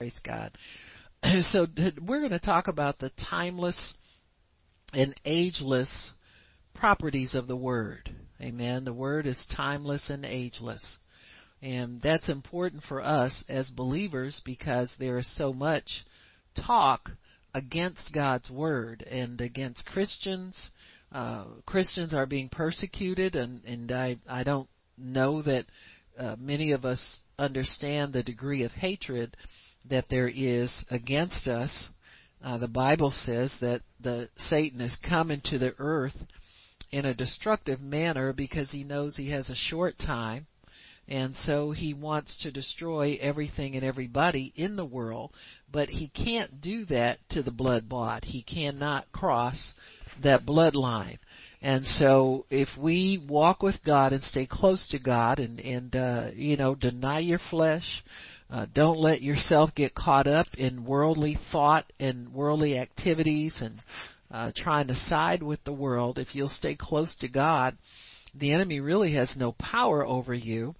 Praise God. So we're going to talk about the timeless and ageless properties of the Word. Amen. The Word is timeless and ageless. And that's important for us as believers because there is so much talk against God's Word and against Christians. Uh, Christians are being persecuted, and, and I, I don't know that uh, many of us understand the degree of hatred that there is against us. Uh, the Bible says that the Satan has come into the earth in a destructive manner because he knows he has a short time and so he wants to destroy everything and everybody in the world but he can't do that to the blood bought he cannot cross that bloodline and so if we walk with God and stay close to God and and uh you know deny your flesh uh, don't let yourself get caught up in worldly thought and worldly activities and uh, trying to side with the world. If you'll stay close to God, the enemy really has no power over you.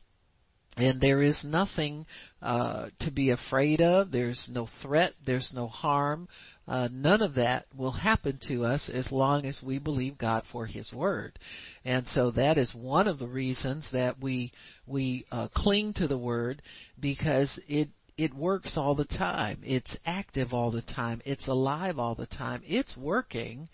And there is nothing uh, to be afraid of. There's no threat. There's no harm. Uh, none of that will happen to us as long as we believe God for His word, and so that is one of the reasons that we we uh, cling to the word because it it works all the time. It's active all the time. It's alive all the time. It's working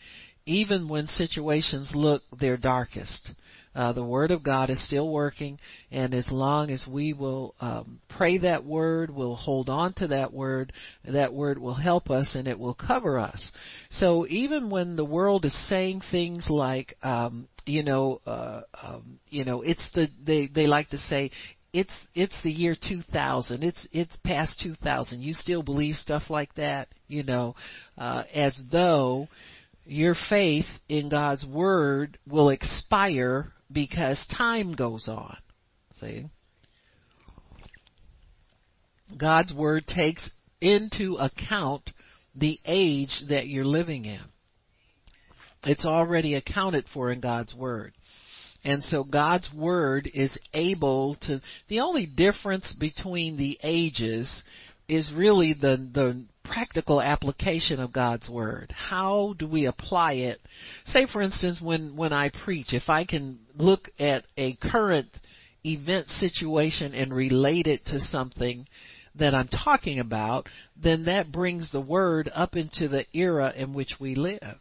even when situations look their darkest. Uh, the Word of God is still working, and as long as we will um, pray that Word, we'll hold on to that Word, that Word will help us and it will cover us. So even when the world is saying things like, um, you know, uh, um, you know, it's the they they like to say it's it's the year 2000 it's it's past 2000 you still believe stuff like that? You know uh as though your faith in God's word will expire because time goes on. See? God's word takes into account the age that you're living in. It's already accounted for in God's word. And so God's word is able to the only difference between the ages is really the the practical application of God's word. How do we apply it? Say for instance when when I preach, if I can look at a current event situation and relate it to something that I'm talking about, then that brings the word up into the era in which we live.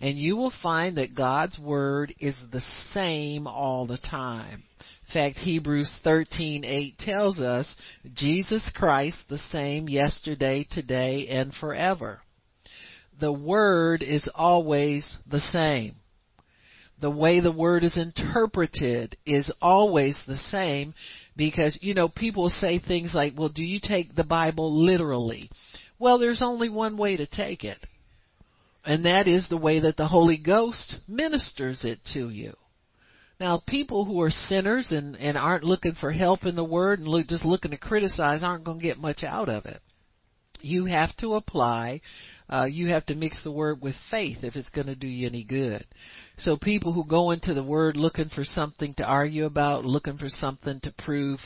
And you will find that God's word is the same all the time. In fact, Hebrews 13:8 tells us Jesus Christ the same yesterday, today, and forever. The word is always the same. The way the word is interpreted is always the same because you know people say things like, "Well, do you take the Bible literally?" Well, there's only one way to take it. And that is the way that the Holy Ghost ministers it to you. Now, people who are sinners and, and aren't looking for help in the Word and look, just looking to criticize aren't going to get much out of it. You have to apply, uh, you have to mix the Word with faith if it's going to do you any good. So people who go into the Word looking for something to argue about, looking for something to prove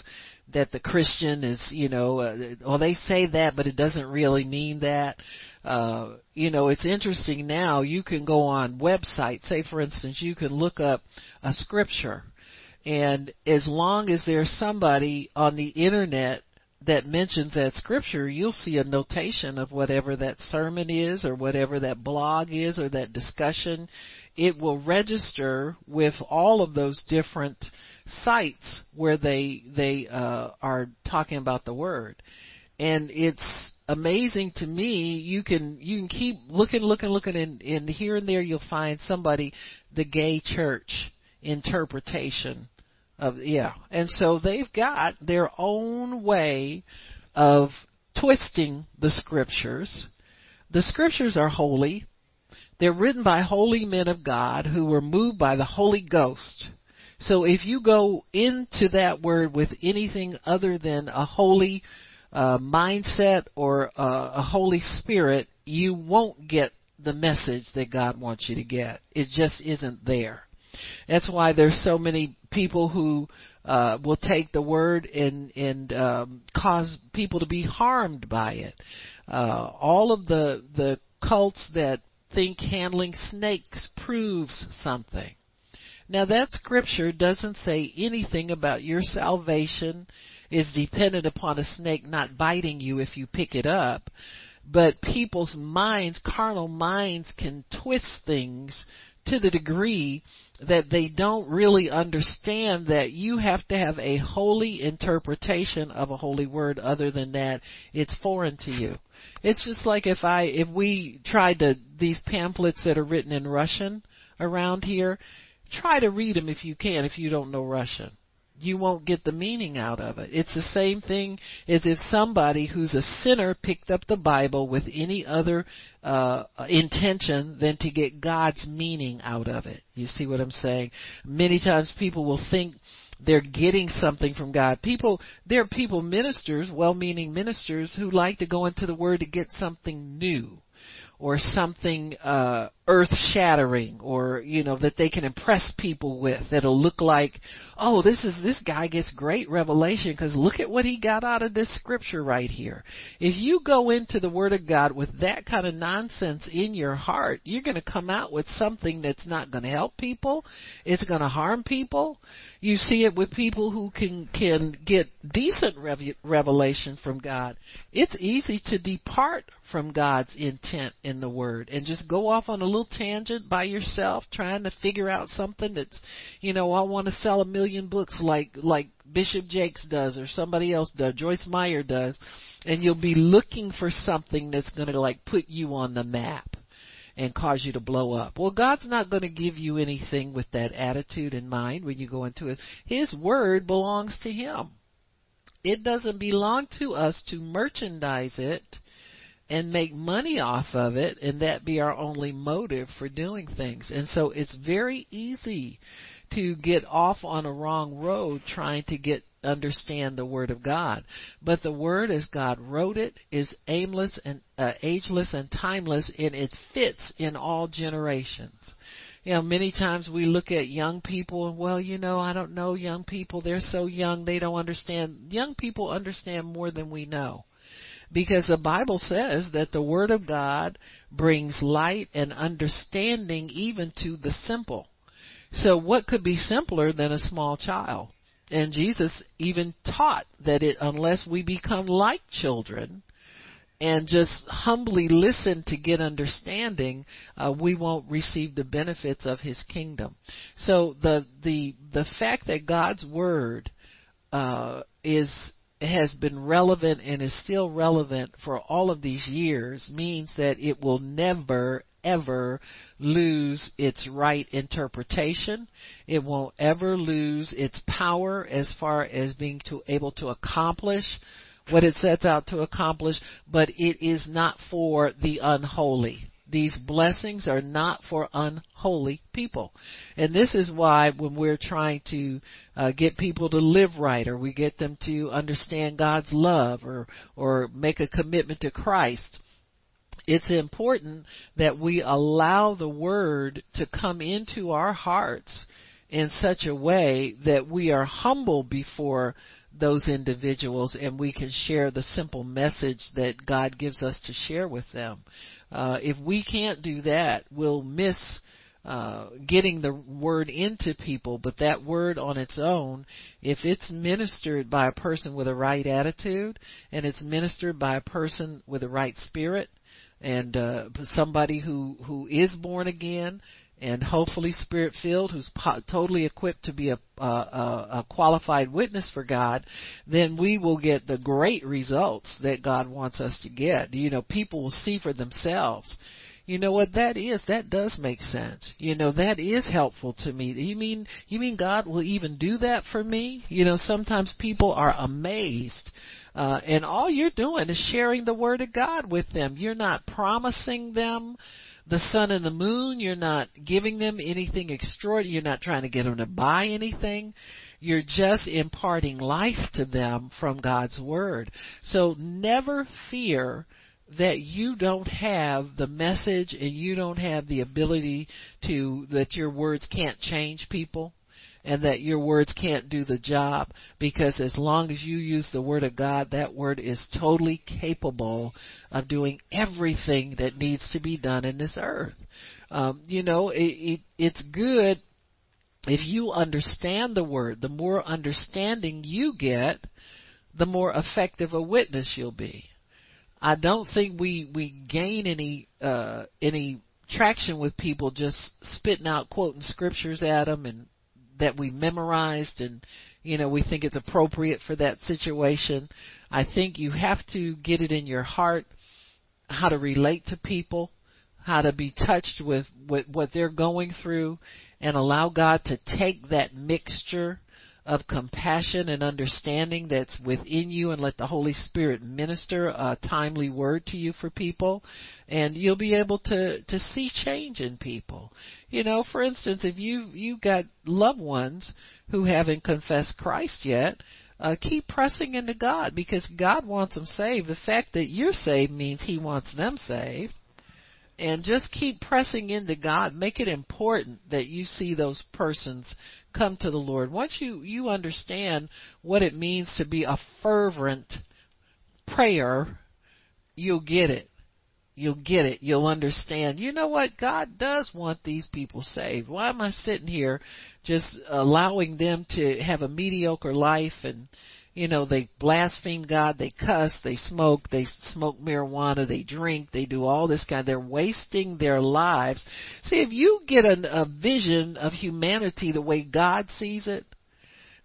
that the Christian is, you know, uh, well they say that, but it doesn't really mean that uh, you know, it's interesting now. You can go on websites. Say, for instance, you can look up a scripture, and as long as there's somebody on the internet that mentions that scripture, you'll see a notation of whatever that sermon is, or whatever that blog is, or that discussion. It will register with all of those different sites where they they uh, are talking about the word, and it's amazing to me. You can you can keep looking, looking, looking, and, and here and there you'll find somebody the gay church interpretation of yeah, and so they've got their own way of twisting the scriptures. The scriptures are holy. They're written by holy men of God who were moved by the Holy Ghost. So if you go into that word with anything other than a holy uh, mindset or uh, a Holy Spirit, you won't get the message that God wants you to get. It just isn't there. That's why there's so many people who uh, will take the word and and um, cause people to be harmed by it. Uh, all of the the cults that think handling snakes proves something. Now that scripture doesn't say anything about your salvation is dependent upon a snake not biting you if you pick it up. But people's minds, carnal minds, can twist things to the degree that they don't really understand that you have to have a holy interpretation of a holy word other than that it's foreign to you it's just like if i if we tried to these pamphlets that are written in russian around here try to read them if you can if you don't know russian you won't get the meaning out of it. It's the same thing as if somebody who's a sinner picked up the Bible with any other uh, intention than to get God's meaning out of it. You see what I'm saying? Many times people will think they're getting something from God. People, there are people, ministers, well-meaning ministers, who like to go into the Word to get something new or something uh earth shattering or you know that they can impress people with. That'll look like oh this is this guy gets great revelation because look at what he got out of this scripture right here. If you go into the word of god with that kind of nonsense in your heart you're going to come out with something that's not going to help people. It's going to harm people. You see it with people who can can get decent rev- revelation from god. It's easy to depart from god's intent in the word and just go off on a little tangent by yourself trying to figure out something that's you know I want to sell a million books like like Bishop Jakes does or somebody else does Joyce Meyer does and you'll be looking for something that's going to like put you on the map and cause you to blow up. Well, God's not going to give you anything with that attitude in mind when you go into it. His word belongs to him. It doesn't belong to us to merchandise it and make money off of it and that be our only motive for doing things. And so it's very easy to get off on a wrong road trying to get understand the word of God. But the word as God wrote it is aimless and uh, ageless and timeless and it fits in all generations. You know, many times we look at young people and well, you know, I don't know young people, they're so young, they don't understand. Young people understand more than we know because the Bible says that the Word of God brings light and understanding even to the simple. So what could be simpler than a small child? And Jesus even taught that it, unless we become like children and just humbly listen to get understanding, uh, we won't receive the benefits of His kingdom. So the the the fact that God's word uh, is has been relevant and is still relevant for all of these years means that it will never ever lose its right interpretation. It won't ever lose its power as far as being to able to accomplish what it sets out to accomplish, but it is not for the unholy. These blessings are not for unholy people. And this is why when we're trying to uh, get people to live right or we get them to understand God's love or, or make a commitment to Christ, it's important that we allow the word to come into our hearts in such a way that we are humble before those individuals and we can share the simple message that God gives us to share with them. Uh, if we can't do that, we'll miss uh, getting the word into people, but that word on its own, if it's ministered by a person with a right attitude and it's ministered by a person with a right spirit and uh, somebody who who is born again and hopefully spirit filled who's po- totally equipped to be a, a, a qualified witness for God, then we will get the great results that God wants us to get. You know, people will see for themselves. You know what that is? That does make sense. You know, that is helpful to me. You mean you mean God will even do that for me? You know, sometimes people are amazed uh, and all you're doing is sharing the word of God with them. You're not promising them the sun and the moon. You're not giving them anything extraordinary. You're not trying to get them to buy anything. You're just imparting life to them from God's Word. So never fear that you don't have the message and you don't have the ability to that your words can't change people and that your words can't do the job because as long as you use the word of God that word is totally capable of doing everything that needs to be done in this earth. Um, you know it, it, it's good if you understand the word. The more understanding you get the more effective a witness you'll be. I don't think we we gain any uh any traction with people just spitting out quoting scriptures at them and that we memorized and you know we think it's appropriate for that situation. I think you have to get it in your heart how to relate to people, how to be touched with, with what they're going through and allow God to take that mixture of compassion and understanding that's within you and let the Holy Spirit minister a timely word to you for people and you'll be able to to see change in people. You know, for instance, if you you got loved ones who haven't confessed Christ yet, uh, keep pressing into God because God wants them saved. The fact that you're saved means He wants them saved and just keep pressing into God. Make it important that you see those persons come to the Lord. Once you you understand what it means to be a fervent prayer, you'll get it. You'll get it. You'll understand. You know what? God does want these people saved. Why am I sitting here just allowing them to have a mediocre life and you know, they blaspheme God, they cuss, they smoke, they smoke marijuana, they drink, they do all this kind. They're wasting their lives. See, if you get a, a vision of humanity the way God sees it,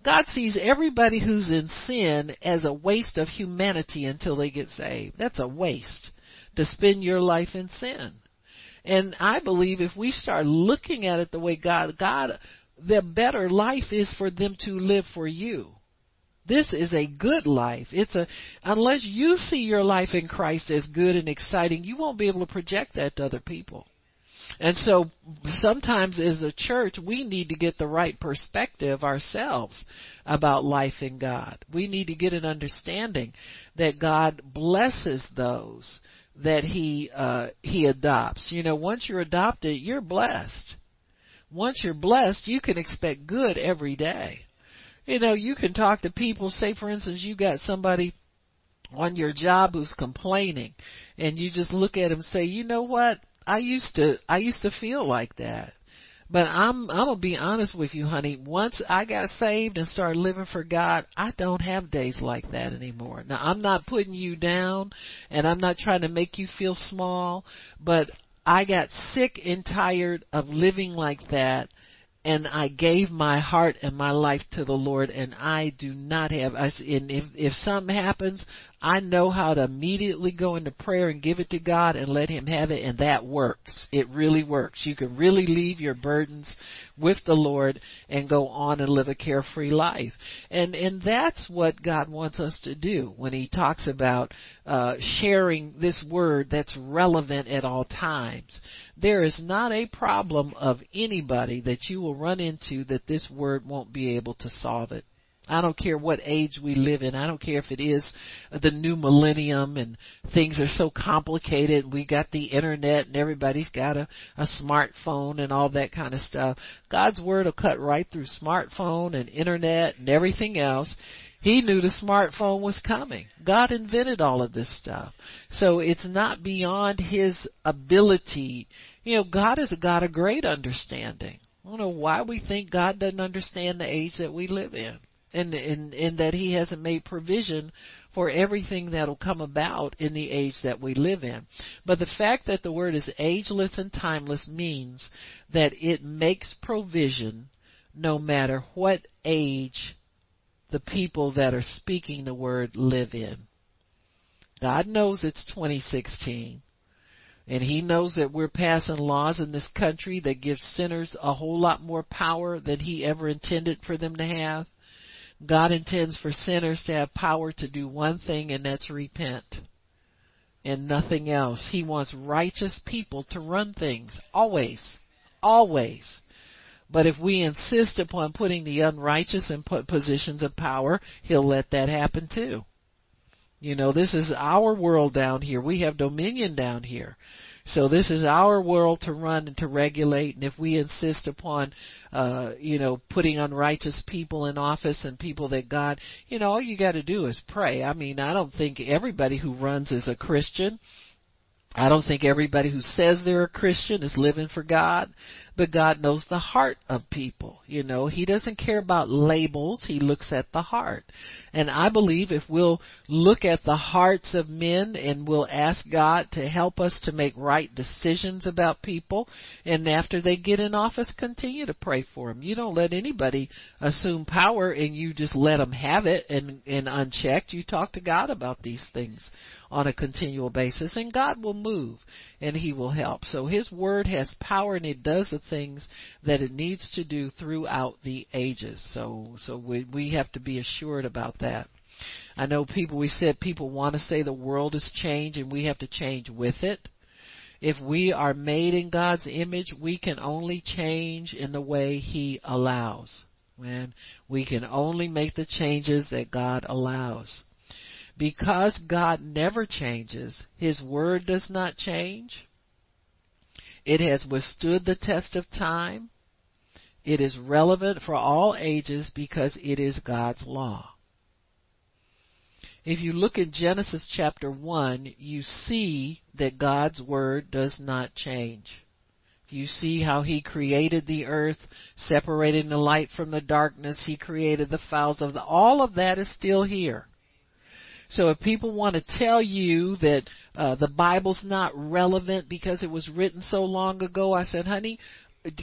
God sees everybody who's in sin as a waste of humanity until they get saved. That's a waste to spend your life in sin. And I believe if we start looking at it the way God, God, the better life is for them to live for you. This is a good life. It's a unless you see your life in Christ as good and exciting, you won't be able to project that to other people. And so sometimes as a church, we need to get the right perspective ourselves about life in God. We need to get an understanding that God blesses those that he uh he adopts. You know, once you're adopted, you're blessed. Once you're blessed, you can expect good every day. You know, you can talk to people, say for instance you got somebody on your job who's complaining and you just look at him and say, "You know what? I used to I used to feel like that." But I'm I'm gonna be honest with you, honey. Once I got saved and started living for God, I don't have days like that anymore. Now I'm not putting you down, and I'm not trying to make you feel small, but I got sick and tired of living like that and I gave my heart and my life to the Lord, and I do not have. I, and if if something happens, I know how to immediately go into prayer and give it to God and let Him have it, and that works. It really works. You can really leave your burdens with the Lord and go on and live a carefree life. And and that's what God wants us to do when He talks about uh, sharing this word that's relevant at all times. There is not a problem of anybody that you will run into that this word won't be able to solve it. I don't care what age we live in. I don't care if it is the new millennium and things are so complicated. We got the internet and everybody's got a, a smartphone and all that kind of stuff. God's word will cut right through smartphone and internet and everything else. He knew the smartphone was coming. God invented all of this stuff. So it's not beyond his ability. You know, God is a God of great understanding. I don't know why we think God doesn't understand the age that we live in and in in that he hasn't made provision for everything that'll come about in the age that we live in. But the fact that the word is ageless and timeless means that it makes provision no matter what age the people that are speaking the word live in. God knows it's 2016. And he knows that we're passing laws in this country that give sinners a whole lot more power than he ever intended for them to have. God intends for sinners to have power to do one thing, and that's repent. And nothing else. He wants righteous people to run things. Always. Always. But if we insist upon putting the unrighteous in positions of power, he'll let that happen too. You know, this is our world down here. We have dominion down here. So this is our world to run and to regulate. And if we insist upon, uh, you know, putting unrighteous people in office and people that God, you know, all you got to do is pray. I mean, I don't think everybody who runs is a Christian. I don't think everybody who says they're a Christian is living for God but God knows the heart of people. You know, He doesn't care about labels, He looks at the heart. And I believe if we'll look at the hearts of men and we'll ask God to help us to make right decisions about people, and after they get in office, continue to pray for them. You don't let anybody assume power and you just let them have it and, and unchecked. You talk to God about these things on a continual basis, and God will move and He will help. So His Word has power and it does the things that it needs to do throughout the ages. So, so we, we have to be assured about that. I know people, we said people want to say the world has changed and we have to change with it. If we are made in God's image, we can only change in the way He allows. And we can only make the changes that God allows. Because God never changes, His Word does not change. It has withstood the test of time. It is relevant for all ages because it is God's law. If you look at Genesis chapter 1, you see that God's Word does not change. You see how He created the earth, separating the light from the darkness. He created the fowls of the, all of that is still here. So if people want to tell you that uh, the Bible's not relevant because it was written so long ago, I said, honey,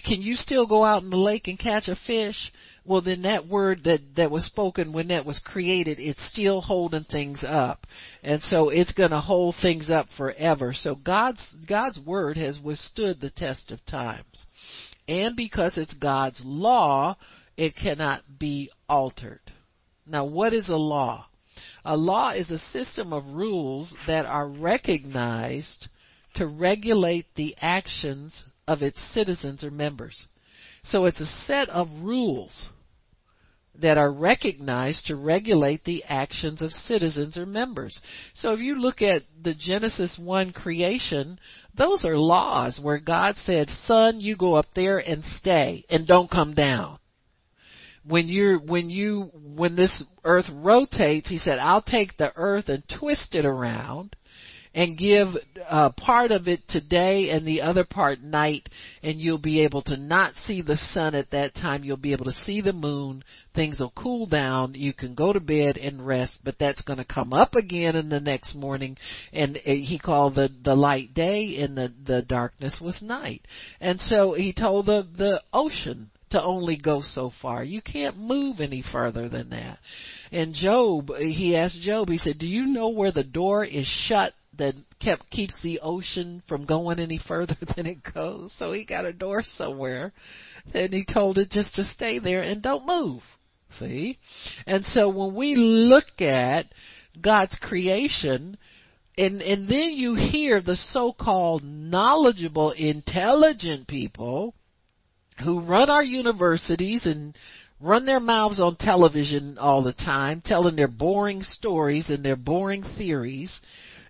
can you still go out in the lake and catch a fish? Well, then that word that that was spoken when that was created, it's still holding things up, and so it's going to hold things up forever. So God's God's word has withstood the test of times, and because it's God's law, it cannot be altered. Now, what is a law? A law is a system of rules that are recognized to regulate the actions of its citizens or members. So it's a set of rules that are recognized to regulate the actions of citizens or members. So if you look at the Genesis 1 creation, those are laws where God said, son, you go up there and stay and don't come down when you're when you when this earth rotates he said i'll take the earth and twist it around and give uh, part of it today and the other part night and you'll be able to not see the sun at that time. You'll be able to see the moon. Things will cool down. You can go to bed and rest but that's going to come up again in the next morning. And he called the the light day and the the darkness was night. And so he told the the ocean to only go so far. You can't move any further than that. And Job, he asked Job, he said, "Do you know where the door is shut that kept keeps the ocean from going any further than it goes?" So he got a door somewhere, and he told it just to stay there and don't move. See? And so when we look at God's creation, and and then you hear the so-called knowledgeable, intelligent people who run our universities and run their mouths on television all the time, telling their boring stories and their boring theories,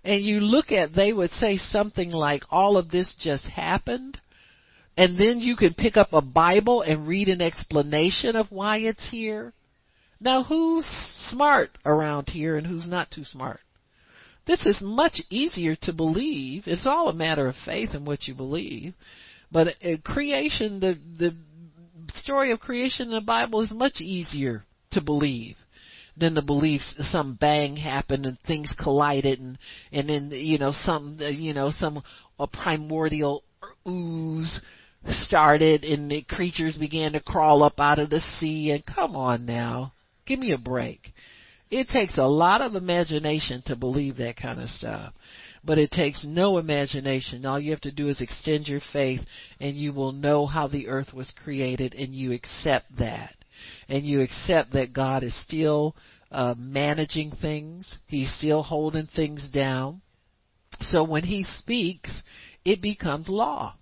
and you look at, they would say something like, all of this just happened, and then you can pick up a Bible and read an explanation of why it's here. Now who's smart around here and who's not too smart? This is much easier to believe. It's all a matter of faith in what you believe. But uh, creation, the the story of creation in the Bible is much easier to believe than the beliefs some bang happened and things collided and and then you know some you know some a primordial ooze started and the creatures began to crawl up out of the sea. And come on now give me a break. It takes a lot of imagination to believe that kind of stuff but it takes no imagination. All you have to do is extend your faith and you will know how the earth was created and you accept that. And you accept that God is still uh, managing things. He's still holding things down. So when he speaks, it becomes law.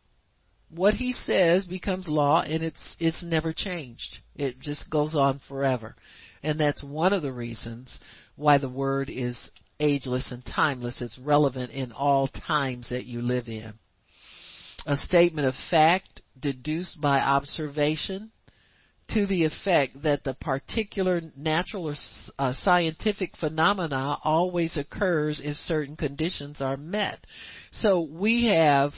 What he says becomes law and it's it's never changed. It just goes on forever. And that's one of the reasons why the word is ageless and timeless. It's relevant in all times that you live in. A statement of fact deduced by observation to the effect that the particular natural or uh, scientific phenomena always occurs if certain conditions are met. So we have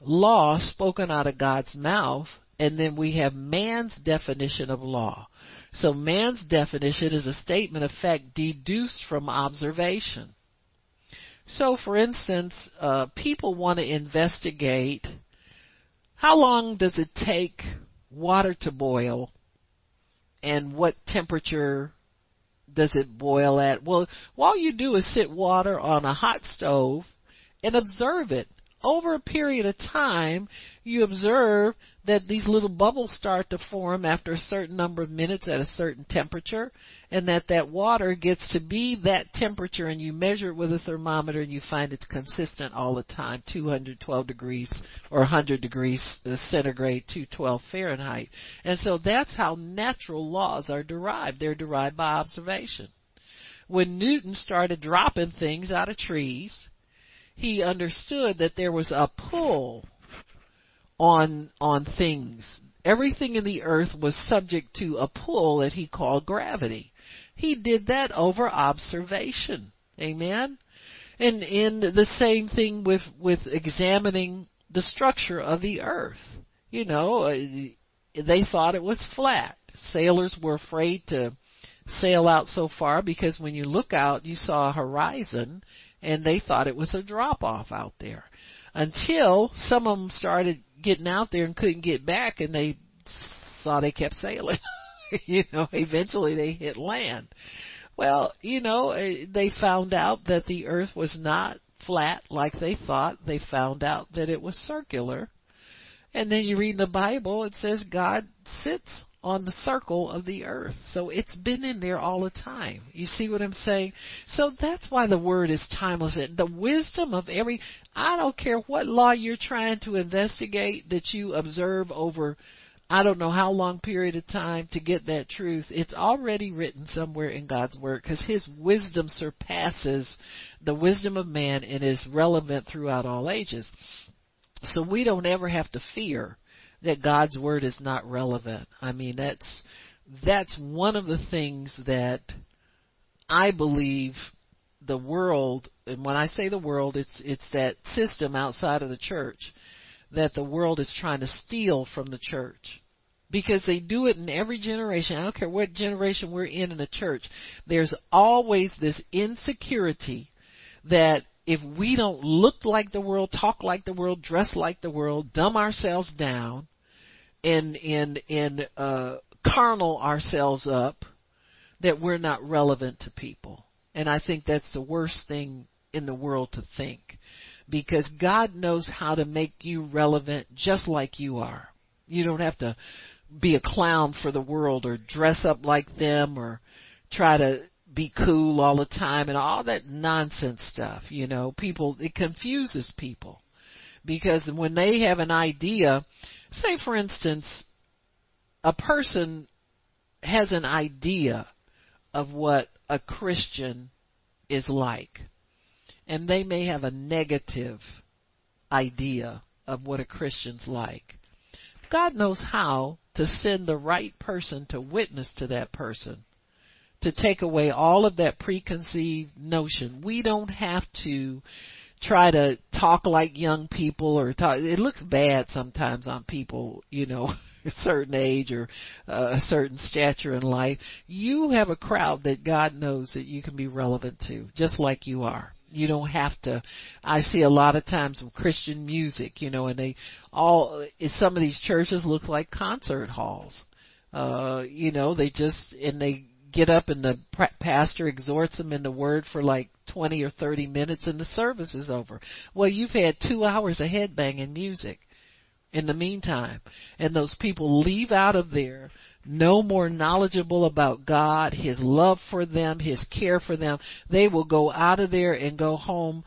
law spoken out of God's mouth, and then we have man's definition of law. So man's definition is a statement of fact deduced from observation. So, for instance, uh, people want to investigate how long does it take water to boil and what temperature does it boil at? Well, all you do is sit water on a hot stove and observe it over a period of time, you observe that these little bubbles start to form after a certain number of minutes at a certain temperature, and that that water gets to be that temperature, and you measure it with a thermometer, and you find it's consistent all the time, 212 degrees or 100 degrees uh, centigrade, 212 Fahrenheit. And so that's how natural laws are derived. They're derived by observation. When Newton started dropping things out of trees, he understood that there was a pull on on things. Everything in the earth was subject to a pull that he called gravity. He did that over observation. Amen. And in the same thing with with examining the structure of the earth. You know, uh, they thought it was flat. Sailors were afraid to sail out so far because when you look out, you saw a horizon and they thought it was a drop off out there. Until some of them started getting out there and couldn't get back and they saw they kept sailing. You know eventually they hit land. Well you know eh, they found out that the earth was not flat like they thought. They found out that it was circular. And then you read the bible it says god sits on the circle of the earth. So it's been in there all the time. You see what I'm saying? So that's why the word is timeless. The wisdom of every, I don't care what law you're trying to investigate that you observe over I don't know how long period of time to get that truth. It's already written somewhere in God's Word because His wisdom surpasses the wisdom of man and is relevant throughout all ages. So we don't ever have to fear that God's word is not relevant. I mean, that's that's one of the things that I believe the world, and when I say the world, it's it's that system outside of the church that the world is trying to steal from the church. Because they do it in every generation. I don't care what generation we're in in a church. There's always this insecurity that if we don't look like the world, talk like the world, dress like the world, dumb ourselves down, and and and uh, carnal ourselves up that we're not relevant to people. And I think that's the worst thing in the world to think because God knows how to make you relevant just like you are. You don't have to be a clown for the world or dress up like them or try to be cool all the time and all that nonsense stuff, you know. People it confuses people because when they have an idea say for instance, a person has an idea of what a Christian is like, and they may have a negative idea of what a Christian's like. God knows how to send the right person to witness to that person, to take away all of that preconceived notion. We don't have to try to talk like young people or talk it looks bad sometimes on people you know a certain age or uh, a certain stature in life. You have a crowd that god knows that you can be relevant to just like you are. You don't have to i see a lot of times with christian music you know and they all some of these churches look like concert halls uh you know they just and they get up and the pastor exhorts them in the word for like 20 or 30 minutes and the service is over. Well, you've had two hours of headbanging music in the meantime. And those people leave out of there no more knowledgeable about God, His love for them, His care for them. They will go out of there and go home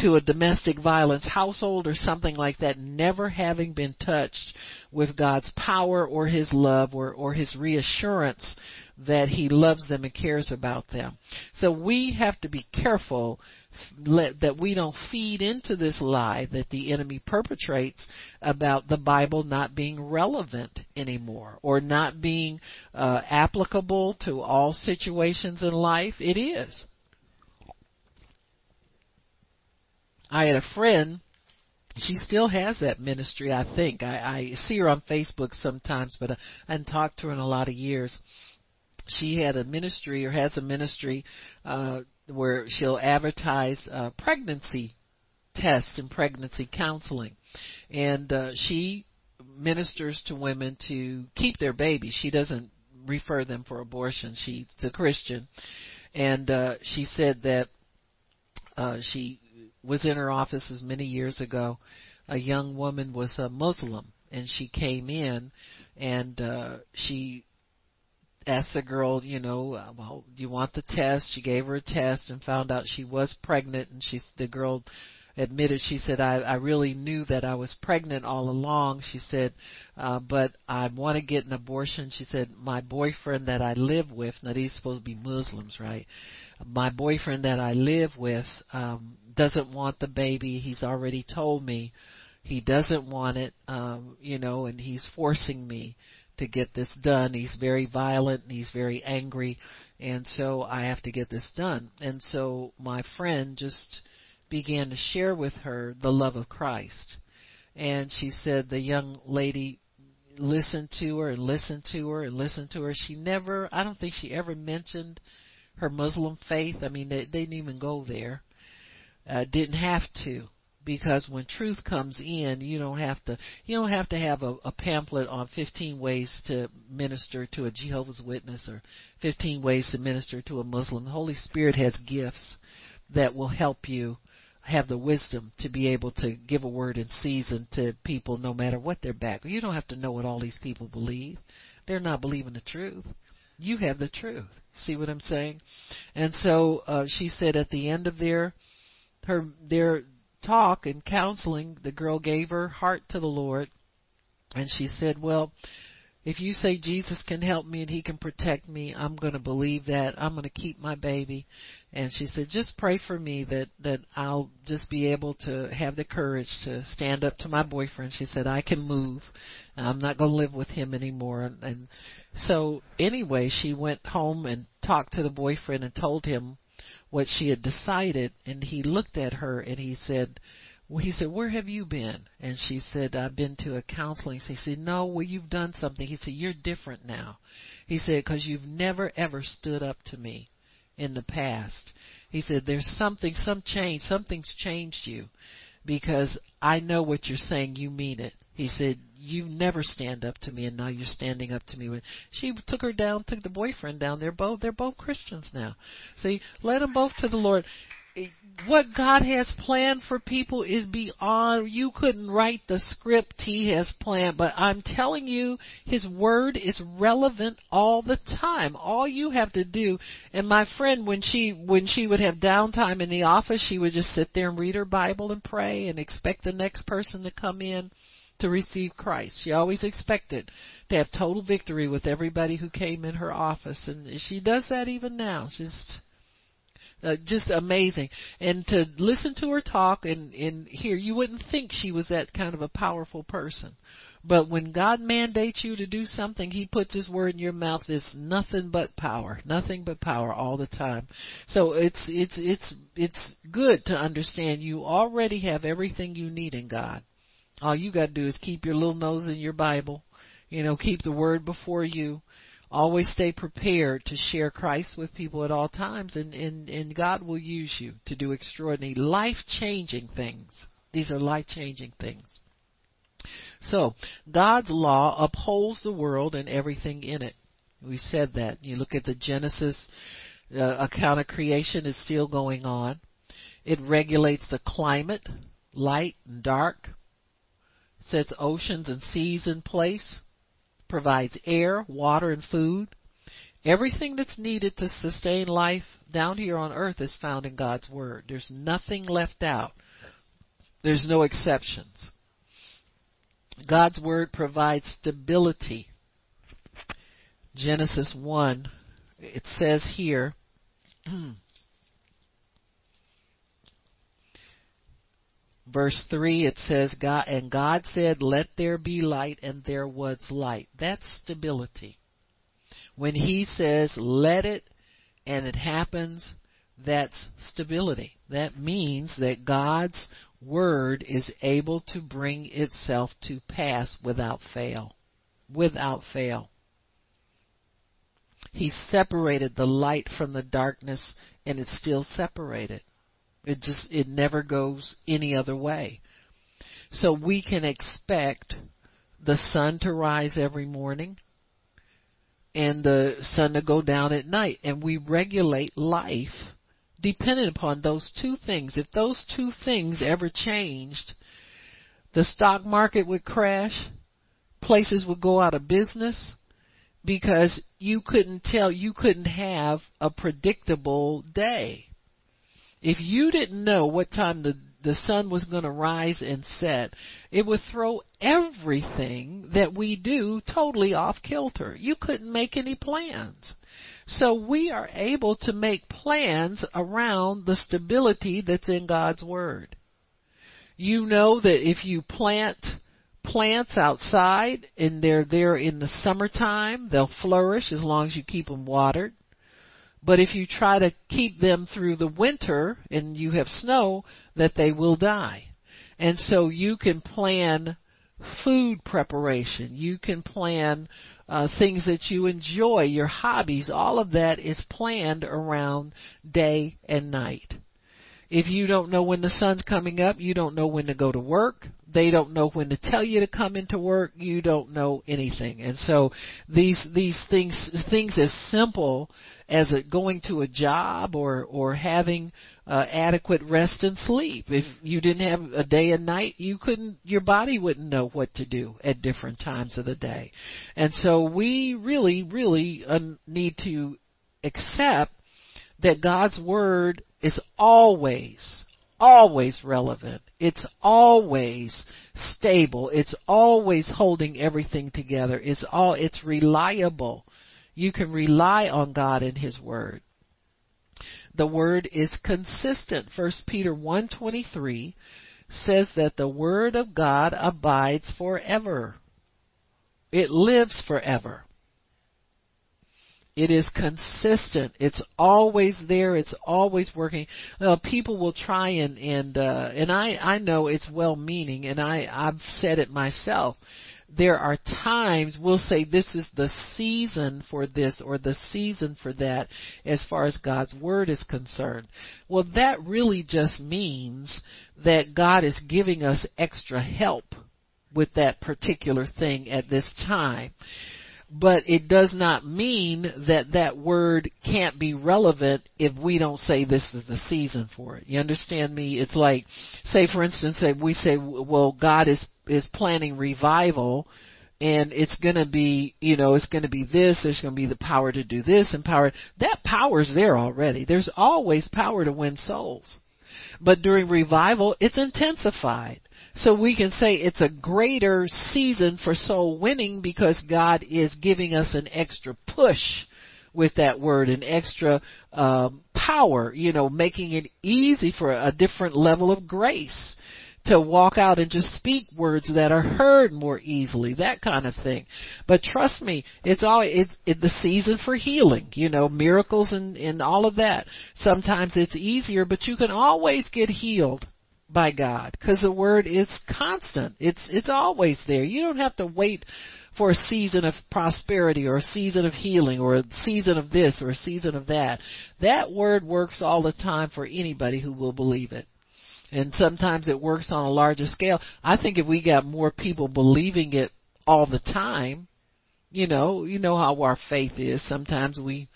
to a domestic violence household or something like that, never having been touched with God's power or His love or, or His reassurance that he loves them and cares about them. So we have to be careful that we don't feed into this lie that the enemy perpetrates about the Bible not being relevant anymore or not being uh, applicable to all situations in life. It is. I had a friend she still has that ministry, I think. I, I see her on Facebook sometimes, but I haven't talked to her in a lot of years. She had a ministry or has a ministry uh, where she'll advertise uh, pregnancy tests and pregnancy counseling, and uh, she ministers to women to keep their babies. She doesn't refer them for abortion. She's a Christian, and uh, she said that uh, she was in her offices many years ago. A young woman was a Muslim, and she came in, and uh, she asked the girl, you know, uh, well, do you want the test? She gave her a test and found out she was pregnant, and she, the girl admitted she said I, I really knew that I was pregnant all along. She said, uh, but I want to get an abortion. She said my boyfriend that I live with. Now these supposed to be Muslims, right? My boyfriend that I live with um, doesn't want the baby. He's already told me he doesn't want it, um, you know, and he's forcing me to get this done. He's very violent and he's very angry, and so I have to get this done. And so my friend just began to share with her the love of Christ. And she said the young lady listened to her and listened to her and listened to her. She never, I don't think she ever mentioned her Muslim faith. I mean, they, they didn't even go there. Uh, didn't have to because when truth comes in, you don't have to you don't have to have a, a pamphlet on 15 ways to minister to a Jehovah's Witness or 15 ways to minister to a Muslim. The Holy Spirit has gifts that will help you have the wisdom to be able to give a word in season to people no matter what their background. You don't have to know what all these people believe. They're not believing the truth. You have the truth. See what I'm saying? And so uh, she said at the end of their her their talk and counseling, the girl gave her heart to the Lord, and she said, "Well, if you say Jesus can help me and he can protect me, I'm going to believe that. I'm going to keep my baby. And she said, just pray for me that that I'll just be able to have the courage to stand up to my boyfriend. She said, I can move. I'm not going to live with him anymore. And, so anyway, she went home and talked to the boyfriend and told him what she had decided. And he looked at her and he said, he said, "Where have you been?" And she said, "I've been to a counseling." He said, "No, well, you've done something." He said, "You're different now." He said, "Because you've never ever stood up to me in the past." He said, "There's something, some change, something's changed you, because I know what you're saying. You mean it." He said, "You never stand up to me, and now you're standing up to me." She took her down, took the boyfriend down. They're both they're both Christians now. See, led them both to the Lord what God has planned for people is beyond you couldn't write the script he has planned but I'm telling you his word is relevant all the time all you have to do and my friend when she when she would have downtime in the office she would just sit there and read her bible and pray and expect the next person to come in to receive Christ. She always expected to have total victory with everybody who came in her office and she does that even now. She's uh, just amazing. And to listen to her talk and, and hear, you wouldn't think she was that kind of a powerful person. But when God mandates you to do something, He puts His word in your mouth. It's nothing but power, nothing but power all the time. So it's it's it's it's good to understand you already have everything you need in God. All you got to do is keep your little nose in your Bible, you know, keep the word before you, always stay prepared to share Christ with people at all times and, and, and God will use you to do extraordinary life changing things. These are life changing things. So, God's law upholds the world and everything in it. We said that. You look at the Genesis uh, account of creation is still going on. It regulates the climate, light and dark. Sets oceans and seas in place provides air, water, and food. Everything that's needed to sustain life down here on earth is found in God's Word. There's nothing left out. There's no exceptions. God's Word provides stability. Genesis 1 it says here, verse 3 it says god and god said let there be light and there was light. That's stability. When he says let it and it happens that's stability. That means that god's word is able to bring itself to pass without fail without fail. He separated the light from the darkness and it's still separated it just it never goes any other way. So we can expect the sun to rise every morning and the sun to go down at night and we regulate life dependent upon those two things. If those two things ever changed, the stock market would crash, places would go out of business because you couldn't tell, you couldn't have a predictable day. If you didn't know what time the the sun was going to rise and set, it would throw everything that we do totally off kilter. You couldn't make any plans. So we are able to make plans around the stability that's in God's Word. You know that if you plant plants outside and they're there in the summertime, they'll flourish as long as you keep them watered. But if you try to keep them through the winter and you have snow, that they will die. And so you can plan food preparation. You can plan uh, things that you enjoy, your hobbies. All of that is planned around day and night. If you don't know when the sun's coming up, you don't know when to go to work. They don't know when to tell you to come into work. You don't know anything. And so these these things things as simple as going to a job or or having uh, adequate rest and sleep. If you didn't have a day and night, you couldn't. Your body wouldn't know what to do at different times of the day. And so we really, really uh, need to accept that God's word is always, always relevant. It's always stable. It's always holding everything together. It's all, it's reliable. You can rely on God and His Word. The Word is consistent. 1 Peter 1.23 says that the Word of God abides forever. It lives forever. It is consistent. It's always there. It's always working. Uh, people will try and and uh, and I I know it's well meaning, and I I've said it myself. There are times we'll say this is the season for this or the season for that as far as God's word is concerned. Well, that really just means that God is giving us extra help with that particular thing at this time but it does not mean that that word can't be relevant if we don't say this is the season for it. You understand me? It's like, say for instance, if we say, well, God is is planning revival, and it's going to be, you know, it's going to be this. There's going to be the power to do this and power. That power's there already. There's always power to win souls, but during revival, it's intensified. So we can say it's a greater season for soul winning because God is giving us an extra push with that word, an extra um, power, you know, making it easy for a different level of grace to walk out and just speak words that are heard more easily, that kind of thing. But trust me, it's all it's, it's the season for healing, you know, miracles and and all of that. Sometimes it's easier, but you can always get healed by God because the word is constant. It's it's always there. You don't have to wait for a season of prosperity or a season of healing or a season of this or a season of that. That word works all the time for anybody who will believe it. And sometimes it works on a larger scale. I think if we got more people believing it all the time, you know, you know how our faith is. Sometimes we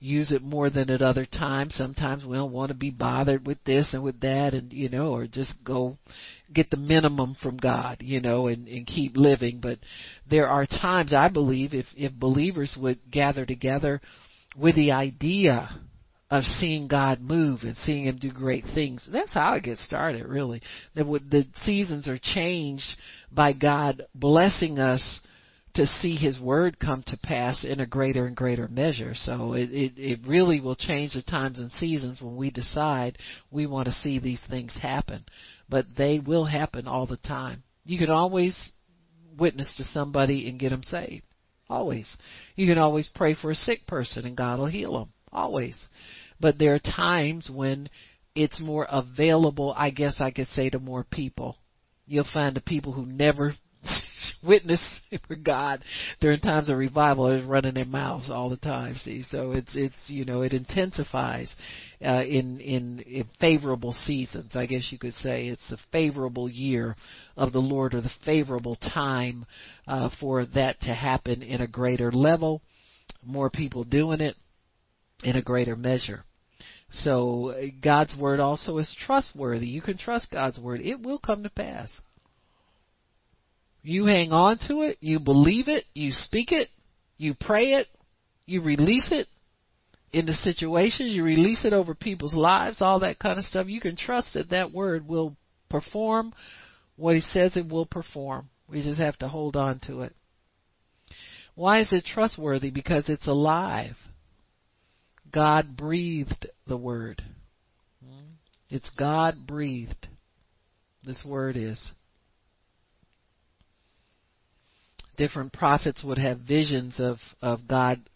use it more than at other times. Sometimes we don't want to be bothered with this and with that and you know, or just go get the minimum from God, you know, and, and keep living. But there are times I believe if, if believers would gather together with the idea of seeing God move and seeing Him do great things. That's how it gets started, really. That the seasons are changed by God blessing us to see His word come to pass in a greater and greater measure. So it, it, it really will change the times and seasons when we decide we want to see these things happen. But they will happen all the time. You can always witness to somebody and get them saved. Always. You can always pray for a sick person and God will heal them. Always. But there are times when it's more available, I guess I could say, to more people. You'll find the people who never witness for God during times of revival is running their mouths all the time. See, so it's it's you know it intensifies uh, in, in in favorable seasons. I guess you could say it's a favorable year of the Lord or the favorable time uh, for that to happen in a greater level. More people doing it in a greater measure. So God's word also is trustworthy. You can trust God's word. It will come to pass. You hang on to it, you believe it, you speak it, you pray it, you release it into situations, you release it over people's lives, all that kind of stuff. You can trust that that word will perform what he says it will perform. We just have to hold on to it. Why is it trustworthy? Because it's alive. God breathed the word. It's God breathed. This word is. Different prophets would have visions of, of God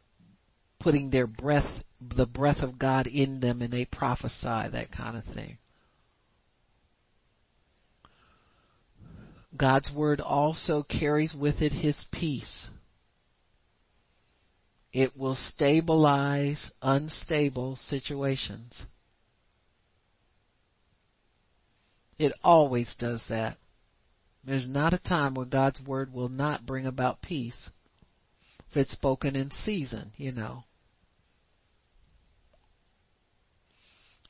putting their breath, the breath of God in them, and they prophesy, that kind of thing. God's word also carries with it his peace. It will stabilize unstable situations. It always does that. There's not a time where God's word will not bring about peace if it's spoken in season, you know.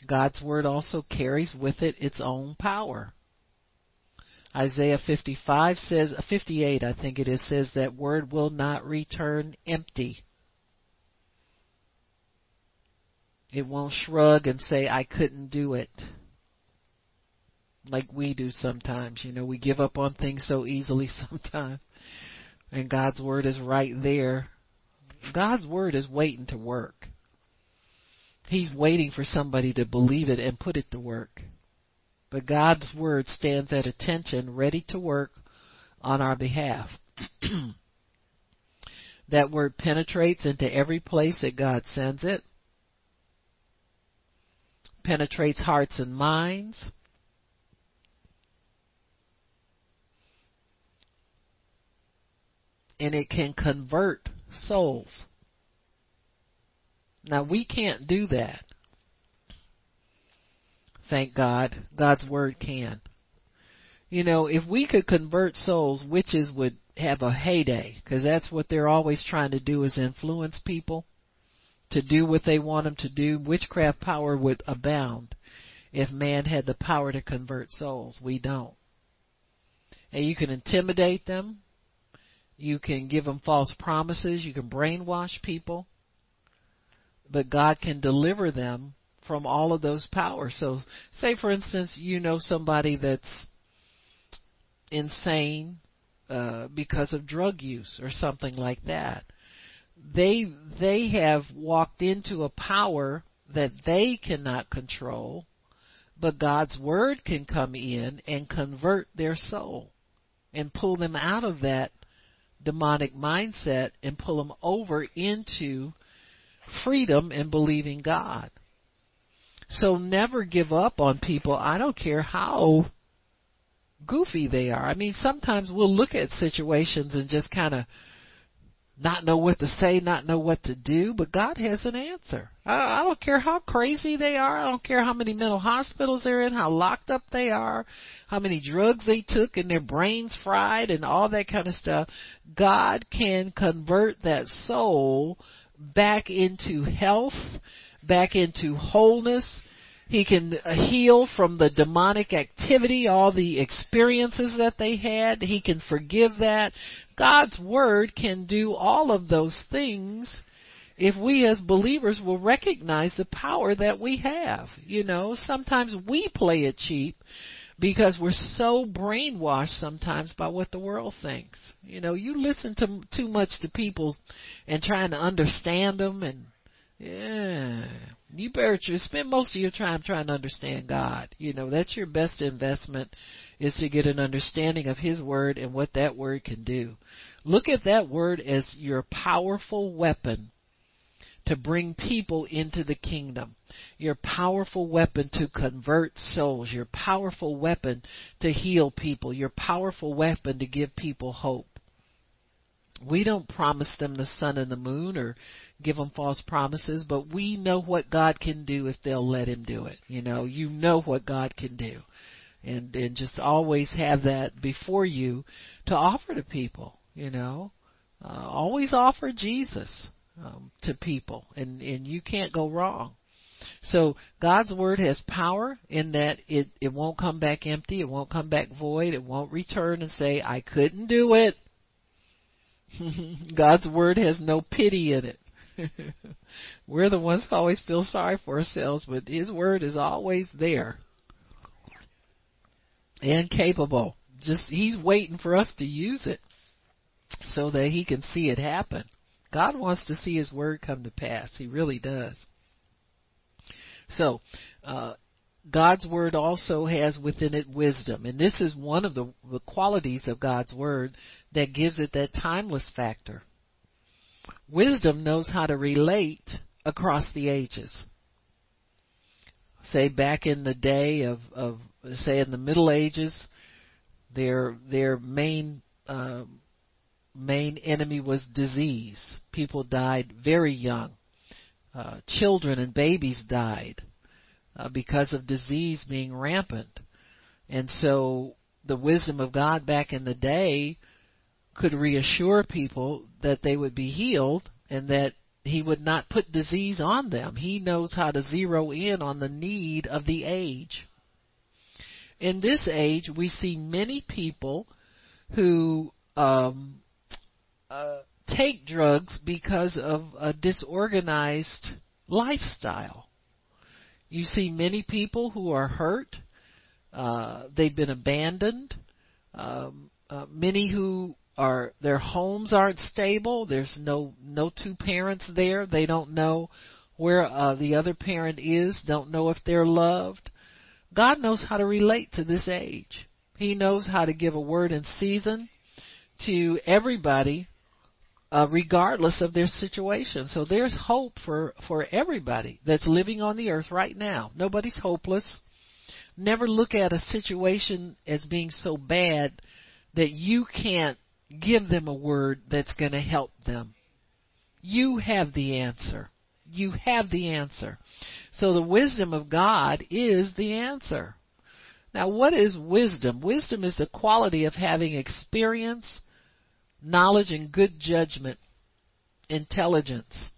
God's word also carries with it its own power. Isaiah 55 says, 58 I think it is, says that word will not return empty. It won't shrug and say, I couldn't do it. Like we do sometimes. You know, we give up on things so easily sometimes. And God's Word is right there. God's Word is waiting to work. He's waiting for somebody to believe it and put it to work. But God's Word stands at attention, ready to work on our behalf. that word penetrates into every place that God sends it penetrates hearts and minds. And it can convert souls. Now we can't do that. Thank God. God's Word can. You know, if we could convert souls, witches would have a heyday because that's what they're always trying to do is influence people to do what they want them to do. Witchcraft power would abound if man had the power to convert souls. We don't. And you can intimidate them. You can give them false promises. You can brainwash people. But God can deliver them from all of those powers. So, say for instance, you know somebody that's insane uh, because of drug use or something like that they they have walked into a power that they cannot control, but God's word can come in and convert their soul and pull them out of that demonic mindset and pull them over into freedom and believing God. So never give up on people. I don't care how goofy they are. I mean, sometimes we'll look at situations and just kind of not know what to say, not know what to do, but God has an answer. I, I don't care how crazy they are. I don't care how many mental hospitals they're in, how locked up they are, how many drugs they took and their brains fried and all that kind of stuff. God can convert that soul back into health, back into wholeness. He can heal from the demonic activity, all the experiences that they had. He can forgive that. God's Word can do all of those things if we as believers will recognize the power that we have. You know, sometimes we play it cheap because we're so brainwashed sometimes by what the world thinks. You know, you listen to too much to people and trying to understand them and yeah, you better spend most of your time trying to understand God. You know, that's your best investment is to get an understanding of His Word and what that Word can do. Look at that Word as your powerful weapon to bring people into the kingdom. Your powerful weapon to convert souls. Your powerful weapon to heal people. Your powerful weapon to give people hope. We don't promise them the sun and the moon or give them false promises, but we know what God can do if they'll let him do it. You know, you know what God can do. And and just always have that before you to offer to people, you know. Uh, always offer Jesus um, to people, and and you can't go wrong. So God's word has power in that it it won't come back empty, it won't come back void, it won't return and say I couldn't do it. God's word has no pity in it. We're the ones who always feel sorry for ourselves, but His word is always there and capable. Just He's waiting for us to use it so that He can see it happen. God wants to see His word come to pass. He really does. So, uh, God's word also has within it wisdom, and this is one of the, the qualities of God's word that gives it that timeless factor. Wisdom knows how to relate across the ages. Say back in the day of, of say in the Middle Ages, their their main um, main enemy was disease. People died very young. Uh, children and babies died uh, because of disease being rampant. And so the wisdom of God back in the day could reassure people that they would be healed and that he would not put disease on them. He knows how to zero in on the need of the age. In this age, we see many people who um, uh, take drugs because of a disorganized lifestyle. You see many people who are hurt. Uh, they've been abandoned. Um, uh, many who are their homes aren't stable. There's no no two parents there. They don't know where uh, the other parent is. Don't know if they're loved. God knows how to relate to this age. He knows how to give a word in season to everybody uh, regardless of their situation. So there's hope for for everybody that's living on the earth right now. Nobody's hopeless. Never look at a situation as being so bad that you can't give them a word that's going to help them. You have the answer. You have the answer. So the wisdom of God is the answer. Now, what is wisdom? Wisdom is the quality of having experience, knowledge and good judgment, intelligence.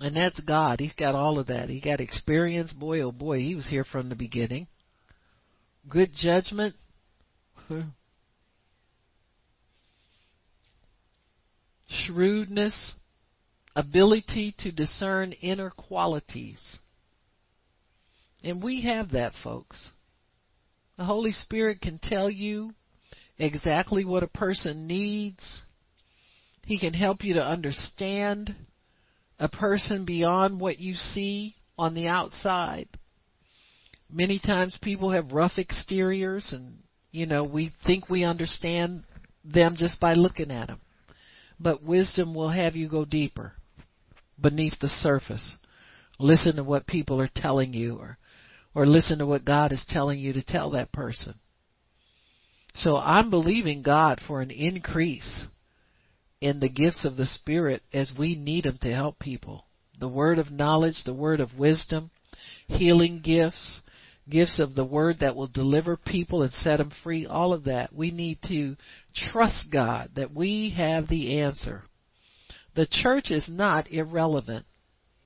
And that's God. He's got all of that. He got experience. Boy, oh boy, he was here from the beginning. Good judgment. Shrewdness. Ability to discern inner qualities. And we have that, folks. The Holy Spirit can tell you exactly what a person needs. He can help you to understand a person beyond what you see on the outside. Many times people have rough exteriors and, you know, we think we understand them just by looking at them. But wisdom will have you go deeper beneath the surface. Listen to what people are telling you or or listen to what God is telling you to tell that person. So I'm believing God for an increase in the gifts of the Spirit as we need them to help people. The word of knowledge, the word of wisdom, healing gifts, gifts of the word that will deliver people and set them free, all of that. We need to trust God that we have the answer. The church is not irrelevant.